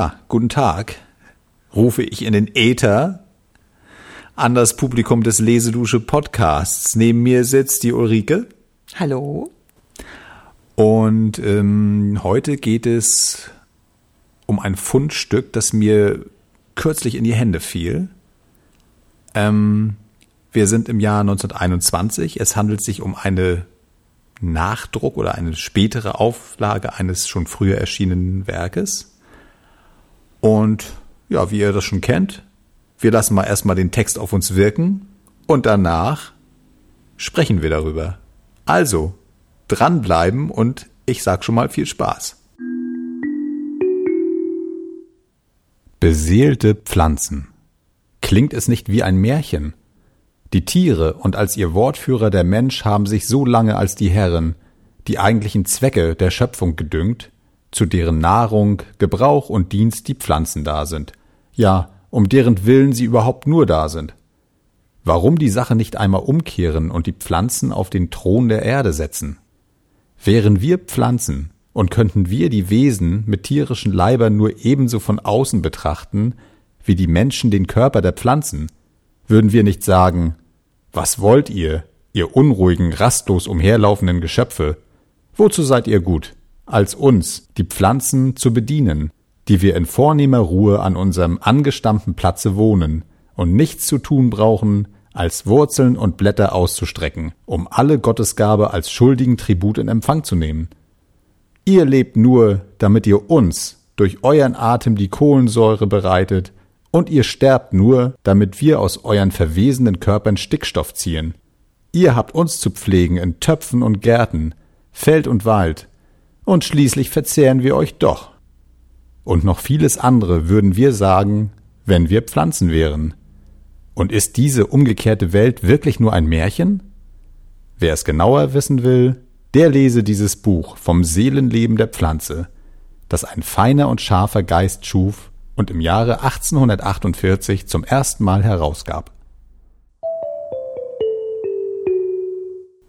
Ja, guten Tag, rufe ich in den Äther an das Publikum des Lesedusche Podcasts. Neben mir sitzt die Ulrike. Hallo. Und ähm, heute geht es um ein Fundstück, das mir kürzlich in die Hände fiel. Ähm, wir sind im Jahr 1921. Es handelt sich um eine Nachdruck oder eine spätere Auflage eines schon früher erschienenen Werkes. Und ja, wie ihr das schon kennt, wir lassen mal erstmal den Text auf uns wirken und danach sprechen wir darüber. Also, dranbleiben und ich sag schon mal viel Spaß. Beseelte Pflanzen. Klingt es nicht wie ein Märchen? Die Tiere und als ihr Wortführer der Mensch haben sich so lange als die Herren, die eigentlichen Zwecke der Schöpfung gedüngt, zu deren Nahrung, Gebrauch und Dienst die Pflanzen da sind, ja, um deren Willen sie überhaupt nur da sind. Warum die Sache nicht einmal umkehren und die Pflanzen auf den Thron der Erde setzen? Wären wir Pflanzen und könnten wir die Wesen mit tierischen Leibern nur ebenso von außen betrachten, wie die Menschen den Körper der Pflanzen, würden wir nicht sagen, was wollt ihr, ihr unruhigen, rastlos umherlaufenden Geschöpfe? Wozu seid ihr gut, als uns, die Pflanzen, zu bedienen, die wir in vornehmer Ruhe an unserem angestammten Platze wohnen und nichts zu tun brauchen, als Wurzeln und Blätter auszustrecken, um alle Gottesgabe als schuldigen Tribut in Empfang zu nehmen. Ihr lebt nur, damit ihr uns durch euren Atem die Kohlensäure bereitet und ihr sterbt nur, damit wir aus euren verwesenden Körpern Stickstoff ziehen. Ihr habt uns zu pflegen in Töpfen und Gärten, Feld und Wald, und schließlich verzehren wir euch doch. Und noch vieles andere würden wir sagen, wenn wir Pflanzen wären. Und ist diese umgekehrte Welt wirklich nur ein Märchen? Wer es genauer wissen will, der lese dieses Buch vom Seelenleben der Pflanze, das ein feiner und scharfer Geist schuf und im Jahre 1848 zum ersten Mal herausgab.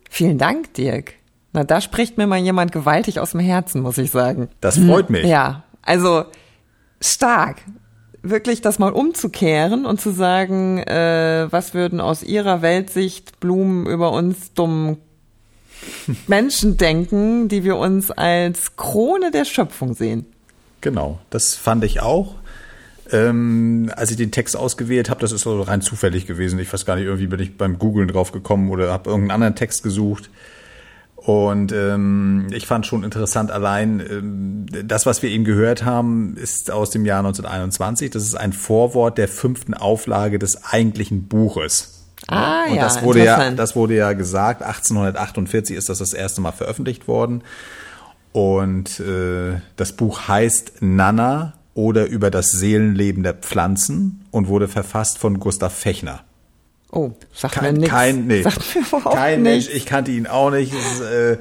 Vielen Dank, Dirk. Na, da spricht mir mal jemand gewaltig aus dem Herzen, muss ich sagen. Das freut mich. Ja, also stark. Wirklich das mal umzukehren und zu sagen, äh, was würden aus ihrer Weltsicht Blumen über uns dummen Menschen denken, die wir uns als Krone der Schöpfung sehen. Genau, das fand ich auch. Ähm, als ich den Text ausgewählt habe, das ist so rein zufällig gewesen. Ich weiß gar nicht, irgendwie bin ich beim Googlen drauf gekommen oder habe irgendeinen anderen Text gesucht. Und ähm, ich fand schon interessant allein, ähm, das, was wir eben gehört haben, ist aus dem Jahr 1921. Das ist ein Vorwort der fünften Auflage des eigentlichen Buches. Ah, Und ja, das wurde ja, das wurde ja gesagt, 1848 ist das das erste Mal veröffentlicht worden. Und äh, das Buch heißt Nana oder über das Seelenleben der Pflanzen und wurde verfasst von Gustav Fechner. Oh, sagt Kein, mir nichts. kein, nee, Sagt mir überhaupt kein Mensch, ich kannte ihn auch nicht. Ist, äh,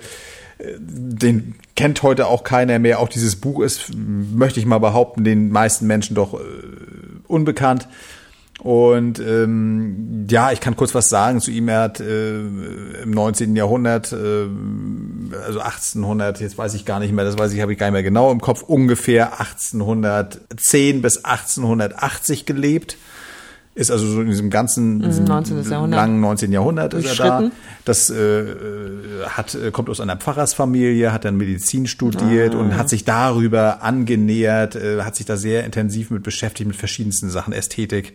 den kennt heute auch keiner mehr. Auch dieses Buch ist, möchte ich mal behaupten, den meisten Menschen doch äh, unbekannt. Und ähm, ja, ich kann kurz was sagen zu ihm. Er hat äh, im 19. Jahrhundert, äh, also 1800, jetzt weiß ich gar nicht mehr, das weiß ich, habe ich gar nicht mehr genau im Kopf, ungefähr 1810 bis 1880 gelebt. Ist also so in diesem ganzen diesem 19. Mhm, Jahrhundert. langen 19. Jahrhundert ist er da. Das äh, hat, äh, kommt aus einer Pfarrersfamilie, hat dann Medizin studiert und hat sich darüber angenähert, äh, hat sich da sehr intensiv mit beschäftigt, mit verschiedensten Sachen, Ästhetik,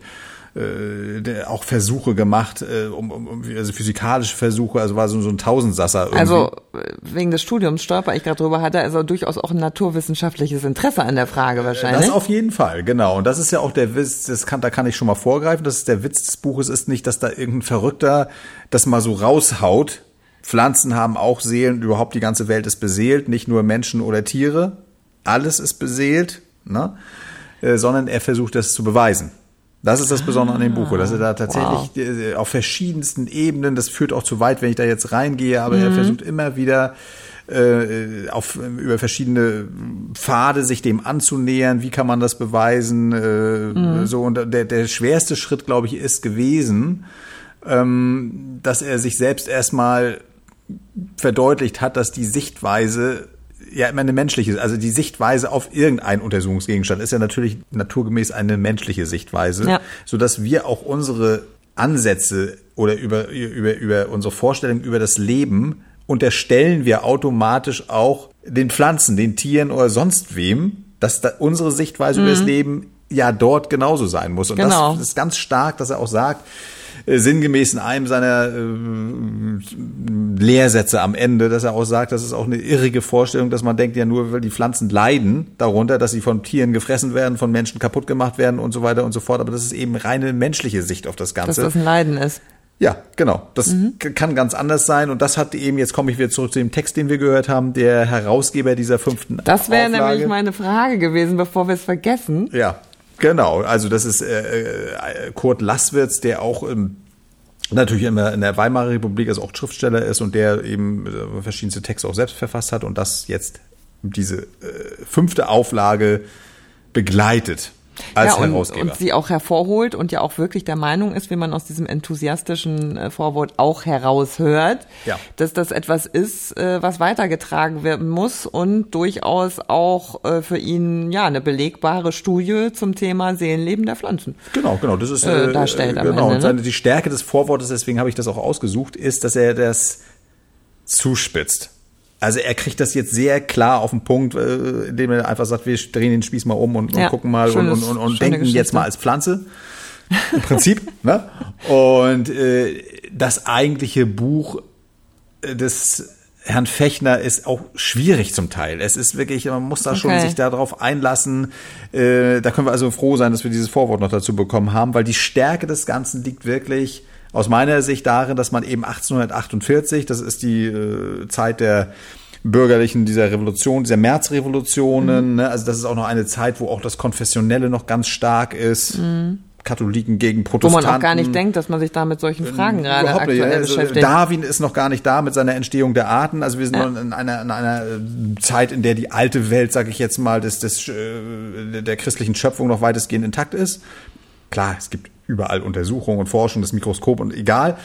äh, auch Versuche gemacht, äh, um, um, also physikalische Versuche, also war so, so ein Tausendsasser irgendwie. Also äh, wegen des Studiums stolper ich gerade drüber, hat er also durchaus auch ein naturwissenschaftliches Interesse an der Frage wahrscheinlich. Das auf jeden Fall, genau. Und das ist ja auch der Witz, das kann, da kann ich schon mal vorgreifen, das ist der Witz des Buches ist nicht, dass da irgendein Verrückter das mal so raushaut. Pflanzen haben auch Seelen, überhaupt die ganze Welt ist beseelt, nicht nur Menschen oder Tiere. Alles ist beseelt, ne? Äh, sondern er versucht das zu beweisen. Das ist das Besondere an dem Buch, dass er da tatsächlich äh, auf verschiedensten Ebenen, das führt auch zu weit, wenn ich da jetzt reingehe, aber er versucht immer wieder äh, auf, über verschiedene Pfade sich dem anzunähern, wie kann man das beweisen, äh, so. Und der, der schwerste Schritt, glaube ich, ist gewesen, ähm, dass er sich selbst erstmal verdeutlicht hat, dass die Sichtweise ja immer eine menschliche, also die Sichtweise auf irgendeinen Untersuchungsgegenstand ist ja natürlich naturgemäß eine menschliche Sichtweise, Ja. so dass wir auch unsere Ansätze oder über, über, über unsere Vorstellung über das Leben unterstellen wir automatisch auch den Pflanzen, den Tieren oder sonst wem, dass da unsere Sichtweise über das Leben ja dort genauso sein muss. Und Mhm. Genau. das ist ganz stark, dass er auch sagt, sinngemäß in einem seiner äh, Lehrsätze am Ende, dass er auch sagt, das ist auch eine irrige Vorstellung, dass man denkt ja nur, weil die Pflanzen leiden darunter, dass sie von Tieren gefressen werden, von Menschen kaputt gemacht werden und so weiter und so fort. Aber das ist eben reine menschliche Sicht auf das Dass Ganze. das ein Leiden ist. Ja, genau. Das Mhm. kann ganz anders sein. Und das hat eben, jetzt komme ich wieder zurück zu dem Text, den wir gehört haben, der Herausgeber dieser fünften Das wäre nämlich meine Frage gewesen, bevor wir es vergessen. Ja, genau. Also das ist äh, äh, Kurt Lasswitz, der auch ähm, natürlich in der, in der Weimarer Republik also auch Schriftsteller ist und der eben äh, verschiedenste Texte auch selbst verfasst hat und das jetzt diese äh, fünfte Auflage begleitet als ja, und, Herausgeber. und sie auch hervorholt und ja auch wirklich der Meinung ist, wie man aus diesem enthusiastischen äh, Vorwort auch heraushört, Ja. dass das etwas ist, äh, was weitergetragen werden muss und durchaus auch äh, für ihn ja eine belegbare Studie zum Thema Seelenleben der Pflanzen. Genau, genau. Das ist äh, darstellt am genau. Ende, Und ne? seine, die Stärke des Vorwortes, deswegen habe ich das auch ausgesucht, ist, dass er das zuspitzt. Also er kriegt das jetzt sehr klar auf den Punkt, äh, indem er einfach sagt, wir drehen den Spieß mal um und, und Ja, gucken mal und, schönes- und, und, und denken jetzt Geschichte. mal als Pflanze. Im Prinzip. ne? Und äh, das eigentliche Buch äh, des Herrn Fechner ist auch schwierig zum Teil. Es ist wirklich, man muss da schon Okay. sich darauf einlassen. Äh, da können wir also froh sein, dass wir dieses Vorwort noch dazu bekommen haben, weil die Stärke des Ganzen liegt wirklich aus meiner Sicht darin, dass man eben 1848, das ist die äh, Zeit der bürgerlichen, dieser Revolution, dieser Märzrevolutionen, ne? also das ist auch noch eine Zeit, wo auch das Konfessionelle noch ganz stark ist. Katholiken gegen Wo Protestanten. man auch gar nicht denkt, dass man sich da mit solchen Fragen gerade Äh, aktuell Also beschäftigt. Darwin ist noch gar nicht da mit seiner Entstehung der Arten. Also wir sind noch in einer, in einer äh, Zeit, in der die alte Welt, sage ich jetzt mal, des, des, äh, der christlichen Schöpfung noch weitestgehend intakt ist. Klar, es gibt überall Untersuchungen und Forschung, das Mikroskop und egal.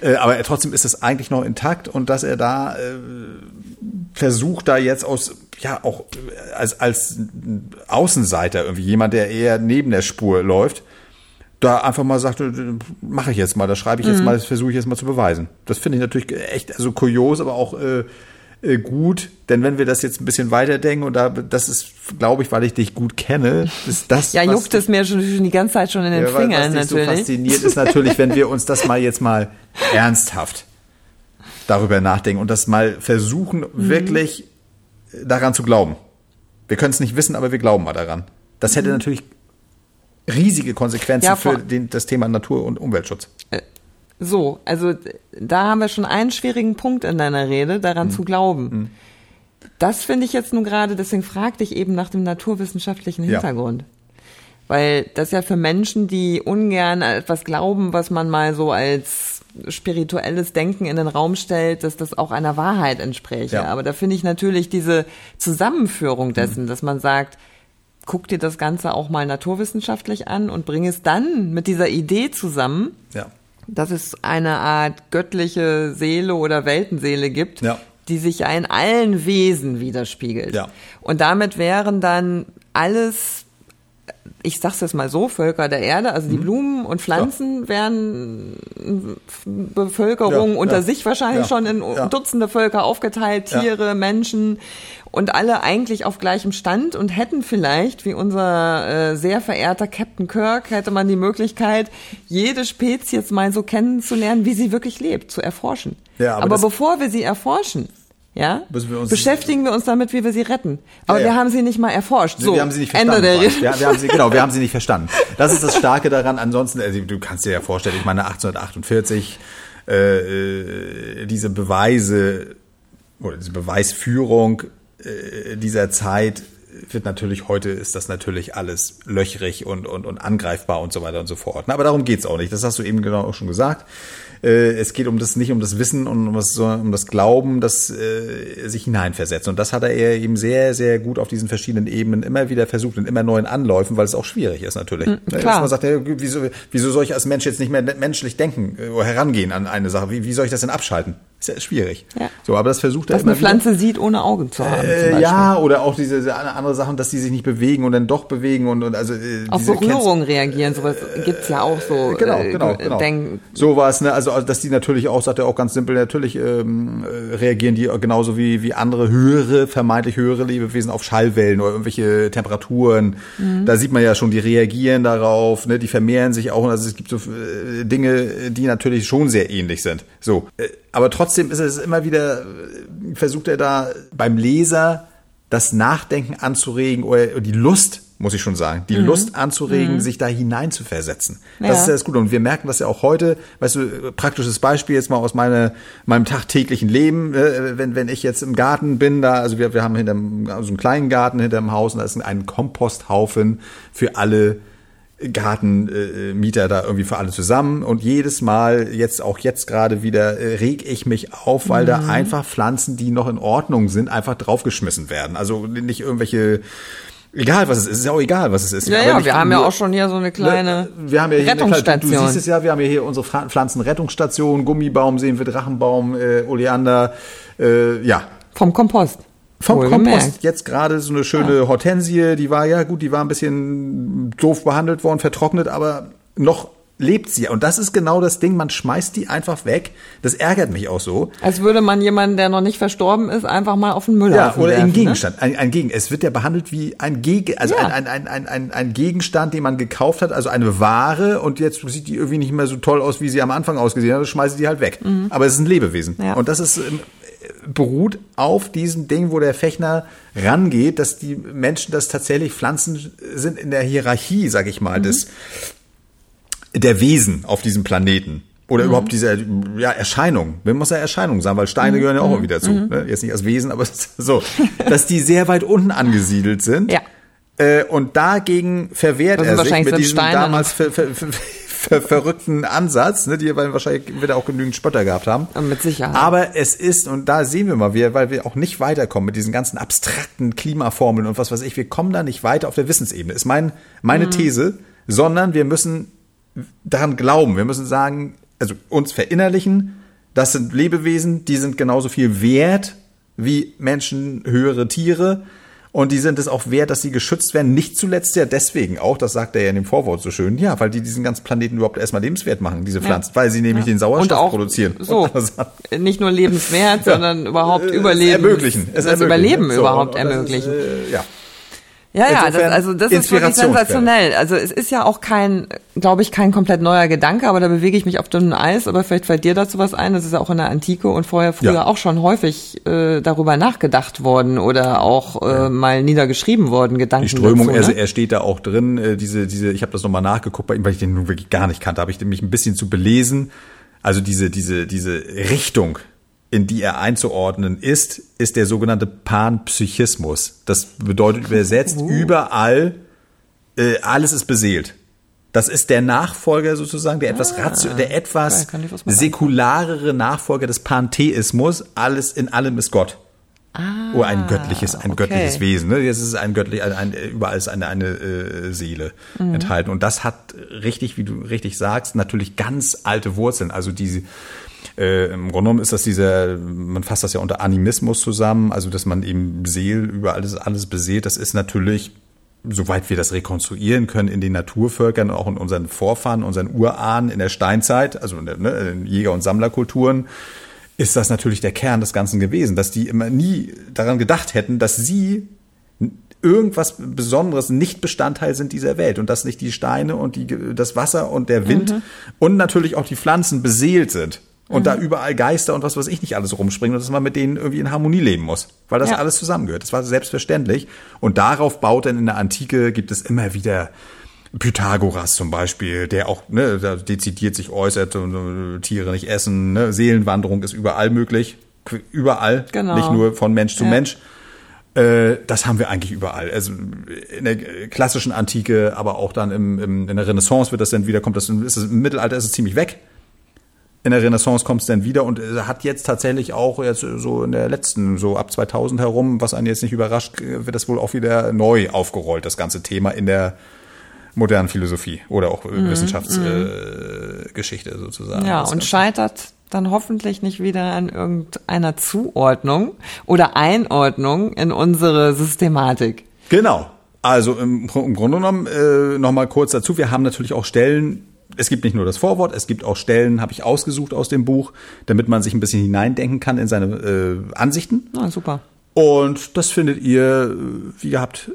Äh, Aber trotzdem ist es eigentlich noch intakt und dass er da äh, versucht, da jetzt aus, ja, auch äh, als, als Außenseiter irgendwie, jemand, der eher neben der Spur läuft, da einfach mal sagt, mache ich jetzt mal, das schreibe ich jetzt mal, das versuche ich jetzt mal zu beweisen. Das finde ich natürlich echt, also kurios, aber auch äh, äh, gut, denn wenn wir das jetzt ein bisschen weiterdenken und da, das ist, glaube ich, weil ich dich gut kenne, ist das, ja, juckt es mir schon die ganze Zeit schon in den ja, Fingern was dich so natürlich. fasziniert ist natürlich, wenn wir uns das mal jetzt mal ernsthaft darüber nachdenken und das mal versuchen, Mhm. wirklich daran zu glauben. Wir können es nicht wissen, aber wir glauben mal daran. Das hätte natürlich riesige Konsequenzen Mhm. Ja, für den, das Thema Natur- und Umweltschutz. So, also da haben wir schon einen schwierigen Punkt in deiner Rede, daran Mhm. zu glauben. Das finde ich jetzt nun gerade, deswegen fragte ich eben nach dem naturwissenschaftlichen Ja. Hintergrund. Weil das ja für Menschen, die ungern etwas glauben, was man mal so als spirituelles Denken in den Raum stellt, dass das auch einer Wahrheit entspräche. Ja. Aber da finde ich natürlich diese Zusammenführung Mhm. dessen, dass man sagt, guck dir das Ganze auch mal naturwissenschaftlich an und bring es dann mit dieser Idee zusammen, Ja. Dass es eine Art göttliche Seele oder Weltenseele gibt, Ja. die sich ja in allen Wesen widerspiegelt. Ja. Und damit wären dann alles, ich sag's jetzt mal so, Völker der Erde, also Mhm. die Blumen und Pflanzen wären Bevölkerung Ja, unter ja. sich wahrscheinlich Ja, schon in ja. Dutzende Völker aufgeteilt, Ja. Tiere, Menschen und alle eigentlich auf gleichem Stand und hätten vielleicht, wie unser äh, sehr verehrter Captain Kirk, hätte man die Möglichkeit, jede Spezies mal so kennenzulernen, wie sie wirklich lebt, zu erforschen. Ja, aber aber bevor wir sie erforschen, ja, wir beschäftigen wir uns damit, wie wir sie retten. Aber Ja, ja. wir haben sie nicht mal erforscht. So, wir haben sie nicht Ende verstanden. der Frank. wir, wir haben sie, genau, wir haben sie nicht verstanden. Das ist das Starke daran. Ansonsten, also, du kannst dir ja vorstellen, ich meine 1848, äh, äh, diese Beweise oder diese Beweisführung äh, dieser Zeit wird natürlich, heute ist das natürlich alles löchrig und, und, und angreifbar und so weiter und so fort. Aber darum geht's auch nicht. Das hast du eben genau auch schon gesagt. Äh, es geht um das nicht um das Wissen und um das, sondern um das Glauben, das äh, sich hineinversetzt. Und das hat er eben sehr, sehr gut auf diesen verschiedenen Ebenen immer wieder versucht, in immer neuen Anläufen, weil es auch schwierig ist natürlich. Ne, Dass klar. man sagt, ja, wieso, wieso soll ich als Mensch jetzt nicht mehr menschlich denken äh, oder herangehen an eine Sache? Wie, wie soll ich das denn abschalten? Ist schwierig. Ja. So, aber das versucht er immer eine Pflanze sieht, ohne Augen zu haben. wieder. Äh, ja, oder auch diese diese andere Sachen, dass die sich nicht bewegen und dann doch bewegen und, und also äh, Auf Berührung reagieren, sowas gibt's ja auch so. Genau, äh, genau, äh, genau. Denk, So war es, ne? Also, also, dass die natürlich auch, sagt er auch ganz simpel, natürlich ähm, äh, reagieren die genauso wie, wie andere höhere, vermeintlich höhere Lebewesen auf Schallwellen oder irgendwelche Temperaturen. Mhm. Da sieht man ja schon, die reagieren darauf, ne? Die vermehren sich auch. Also es gibt so äh, Dinge, die natürlich schon sehr ähnlich sind. So. Äh, aber trotzdem ist es immer wieder, äh, versucht er da beim Leser das Nachdenken anzuregen oder die Lust, muss ich schon sagen, die Lust anzuregen, sich da hinein zu versetzen. Das ist ja das Gute. Und wir merken das ja auch heute, weißt du, praktisches Beispiel jetzt mal aus meine, meinem tagtäglichen Leben, äh, wenn, wenn ich jetzt im Garten bin, da, also wir, wir haben hinterm, also einen kleinen Garten hinterm Haus und da ist ein Komposthaufen für alle Gartenmieter da irgendwie für alle zusammen und jedes Mal jetzt auch jetzt gerade wieder äh, reg ich mich auf, weil Mhm. da einfach Pflanzen, die noch in Ordnung sind, einfach draufgeschmissen werden. Also nicht irgendwelche egal was es ist, ist ja auch egal was es ist. ja, ja, wir haben ja nur- auch schon hier so eine kleine Ne, wir haben ja hier eine kleine- Rettungsstation. Du, du siehst es ja, wir haben ja hier unsere Pfl- Pflanzenrettungsstation, Gummibaum sehen wir, Drachenbaum, äh, Oleander, äh, ja. vom Kompost. Vom Wohlgemerkt. Kompost jetzt gerade so eine schöne Hortensie, die war ja gut, die war ein bisschen doof behandelt worden, vertrocknet, aber noch lebt sie. Und das ist genau das Ding, man schmeißt die einfach weg. Das ärgert mich auch so. Als würde man jemanden, der noch nicht verstorben ist, einfach mal auf den Müll Ja, oder werfen, ein ne? Gegenstand. Ein, ein Gegen. Es wird ja behandelt wie ein Gegen, also Ja. ein, ein, ein, ein, ein Gegenstand, den man gekauft hat, also eine Ware und jetzt sieht die irgendwie nicht mehr so toll aus, wie sie am Anfang ausgesehen hat, ich die halt weg. Aber es ist ein Lebewesen. Ja. Und das ist ähm, beruht auf diesem Ding, wo der Fechner rangeht, dass die Menschen das tatsächlich Pflanzen sind in der Hierarchie, sag ich mal, des der Wesen auf diesem Planeten. Oder überhaupt diese ja, Erscheinung. Man muss ja Erscheinung sagen, weil Steine gehören ja auch irgendwie dazu. Ne? Jetzt nicht als Wesen, aber so. Dass die sehr weit unten angesiedelt sind. Ja. Äh, und dagegen verwehrt er sich mit diesem Steine damals ver, ver, ver, ver, verrückten Ansatz, ne, die wahrscheinlich wird er auch genügend Spötter gehabt haben. Mit Sicherheit. Aber es ist, und da sehen wir mal wieder, weil wir auch nicht weiterkommen mit diesen ganzen abstrakten Klimaformeln und was weiß ich, wir kommen da nicht weiter auf der Wissensebene, ist mein, meine These, sondern wir müssen daran glauben, wir müssen sagen, also uns verinnerlichen, das sind Lebewesen, die sind genauso viel wert wie Menschen, höhere Tiere. Und die sind es auch wert, dass sie geschützt werden. Nicht zuletzt ja deswegen auch, das sagt er ja in dem Vorwort so schön, ja, weil die diesen ganzen Planeten überhaupt erstmal lebenswert machen, diese Pflanzen, weil sie nämlich den Sauerstoff und auch produzieren. So, das- nicht nur lebenswert, sondern überhaupt äh, Überleben. ermöglichen. Es das ermöglichen. Überleben So, überhaupt ermöglichen. Ist, äh, ja. Ja, ja, das, also das ist wirklich sensationell. Also es ist ja auch kein, glaube ich, kein komplett neuer Gedanke, aber da bewege ich mich auf dünnem Eis. Aber vielleicht fällt dir dazu was ein. Das ist ja auch in der Antike und vorher früher Ja. auch schon häufig äh, darüber nachgedacht worden oder auch äh, mal niedergeschrieben worden, Gedanken Die Strömung, dazu, er, ne? er steht da auch drin, äh, diese, diese, ich habe das nochmal nachgeguckt bei ihm, weil ich den nun wirklich gar nicht kannte, habe ich mich ein bisschen zu belesen. Also diese, diese, diese Richtung, in die er einzuordnen ist, ist der sogenannte Panpsychismus. Das bedeutet übersetzt Uh. überall, äh, alles ist beseelt. Das ist der Nachfolger sozusagen, der etwas, ratio, der etwas Ah, säkularere Nachfolger des Pantheismus. Alles in allem ist Gott. Oder ein göttliches, ein okay. göttliches Wesen. Ne? Jetzt ist es ein göttlich, ein, ein, überall ist eine, eine äh, Seele enthalten. Und das hat richtig, wie du richtig sagst, natürlich ganz alte Wurzeln. Also diese, äh, im Grunde genommen ist das dieser, man fasst das ja unter Animismus zusammen, also dass man eben Seel über alles, alles beseelt. Das ist natürlich, soweit wir das rekonstruieren können, in den Naturvölkern, auch in unseren Vorfahren, unseren Urahnen in der Steinzeit, also in, der, ne, in Jäger- und Sammlerkulturen, ist das natürlich der Kern des Ganzen gewesen, dass die immer nie daran gedacht hätten, dass sie irgendwas Besonderes nicht Bestandteil sind dieser Welt und dass nicht die Steine und die, das Wasser und der Wind und natürlich auch die Pflanzen beseelt sind und da überall Geister und was weiß ich nicht alles rumspringen und dass man mit denen irgendwie in Harmonie leben muss, weil das Ja. alles zusammengehört. Das war selbstverständlich und darauf baut dann in der Antike gibt es immer wieder Pythagoras zum Beispiel, der auch ne, da dezidiert sich äußert und äh, Tiere nicht essen. Ne? Seelenwanderung ist überall möglich, überall, Genau. nicht nur von Mensch zu Ja. Mensch. Äh, das haben wir eigentlich überall. Also in der klassischen Antike, aber auch dann im, im, in der Renaissance wird das dann wieder, kommt das, ist es, im Mittelalter ist es ziemlich weg. In der Renaissance kommt es dann wieder und äh, hat jetzt tatsächlich auch jetzt so in der letzten, so ab 2000 herum, was einen jetzt nicht überrascht, äh, wird das wohl auch wieder neu aufgerollt, das ganze Thema in der modernen Philosophie oder auch äh, Wissenschaftsgeschichte äh, sozusagen. Mhm, Ja, und scheitert dann hoffentlich nicht wieder an irgendeiner Zuordnung oder Einordnung in unsere Systematik. Genau. Also im, im Grunde genommen äh, nochmal kurz dazu. Wir haben natürlich auch Stellen, es gibt nicht nur das Vorwort, es gibt auch Stellen, habe ich ausgesucht aus dem Buch, damit man sich ein bisschen hineindenken kann in seine äh, Ansichten. Na, super. Und das findet ihr, äh, wie gehabt,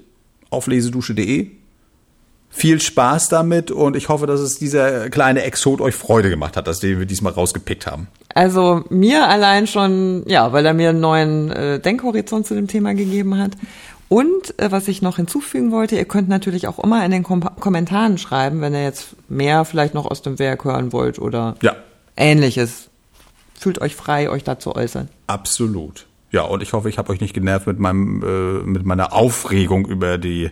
auf lesedusche.de. Viel Spaß damit und ich hoffe, dass es dieser kleine Exot euch Freude gemacht hat, dass wir diesmal rausgepickt haben. Also mir allein schon, ja, weil er mir einen neuen äh, Denkhorizont zu dem Thema gegeben hat. Und äh, was ich noch hinzufügen wollte, ihr könnt natürlich auch immer in den Kom Kommentaren schreiben, wenn ihr jetzt mehr vielleicht noch aus dem Werk hören wollt oder Ja, ähnliches. Fühlt euch frei, euch dazu äußern. absolut. Ja, und ich hoffe, ich habe euch nicht genervt mit meinem äh, mit meiner Aufregung über die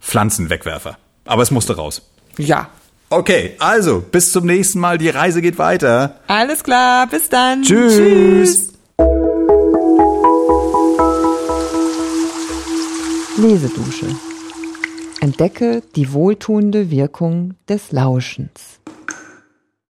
Pflanzenwegwerfer. Aber es musste raus. Ja. Okay, also bis zum nächsten Mal. Die Reise geht weiter. Alles klar, bis dann. Tschüss. Tschüss. Lesedusche. Entdecke die wohltuende Wirkung des Lauschens.